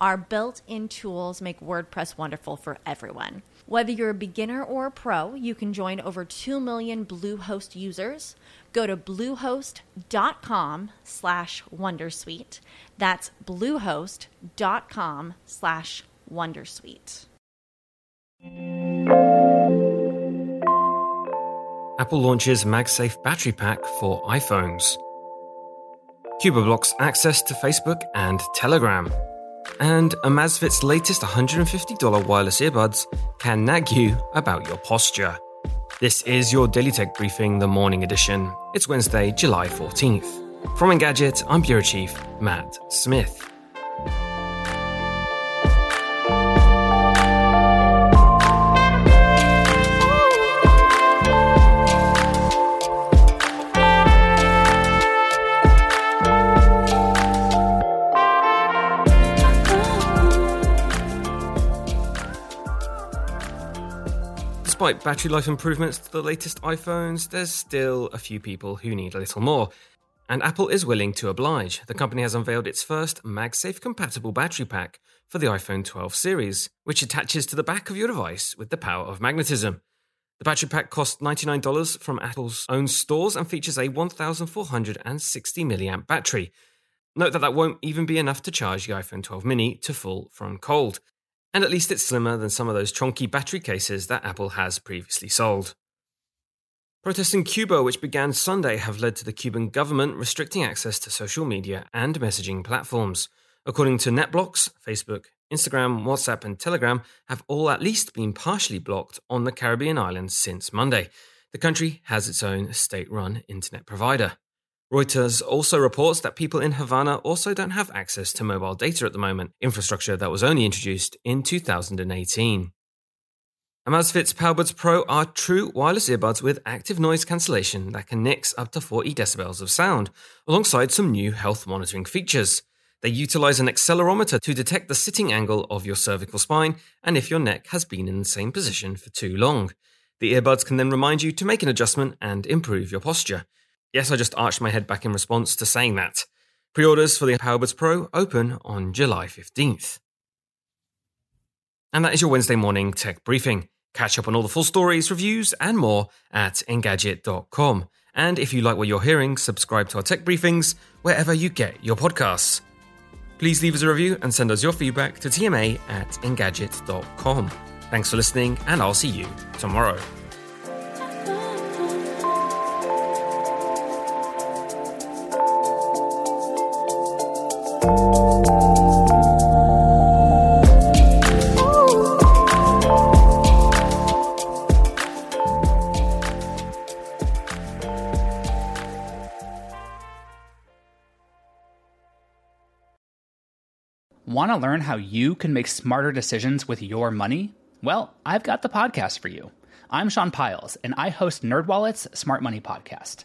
Our built in tools make WordPress wonderful for everyone. Whether you're a beginner or a pro, you can join over 2 million Bluehost users. Go to bluehost.com slash wondersuite. That's bluehost.com slash wondersuite. Apple launches MagSafe battery pack for iPhones. Cuba blocks access to Facebook and Telegram. And Amazfit's latest $150 wireless earbuds can nag you about your posture. This is your Daily Tech Briefing, the morning edition. It's Wednesday, July 14th. From Engadget, I'm Bureau Chief Matt Smith. Despite battery life improvements to the latest iPhones, there's still a few people who need a little more. And Apple is willing to oblige. The company has unveiled its first MagSafe compatible battery pack for the iPhone 12 series, which attaches to the back of your device with the power of magnetism. The battery pack costs $99 from Apple's own stores and features a 1460 milliamp battery. Note that that won't even be enough to charge the iPhone 12 mini to full from cold and at least it's slimmer than some of those chunky battery cases that Apple has previously sold. Protests in Cuba, which began Sunday, have led to the Cuban government restricting access to social media and messaging platforms. According to NetBlocks, Facebook, Instagram, WhatsApp, and Telegram have all at least been partially blocked on the Caribbean islands since Monday. The country has its own state run internet provider. Reuters also reports that people in Havana also don't have access to mobile data at the moment, infrastructure that was only introduced in 2018. Amazfit's PowerBuds Pro are true wireless earbuds with active noise cancellation that can nix up to 40 decibels of sound, alongside some new health monitoring features. They utilize an accelerometer to detect the sitting angle of your cervical spine and if your neck has been in the same position for too long. The earbuds can then remind you to make an adjustment and improve your posture. Yes, I just arched my head back in response to saying that. Pre orders for the PowerBuds Pro open on July 15th. And that is your Wednesday morning tech briefing. Catch up on all the full stories, reviews, and more at engadget.com. And if you like what you're hearing, subscribe to our tech briefings wherever you get your podcasts. Please leave us a review and send us your feedback to tma at engadget.com. Thanks for listening, and I'll see you tomorrow. Want to learn how you can make smarter decisions with your money? Well, I've got the podcast for you. I'm Sean Pyles, and I host NerdWallet's Smart Money Podcast.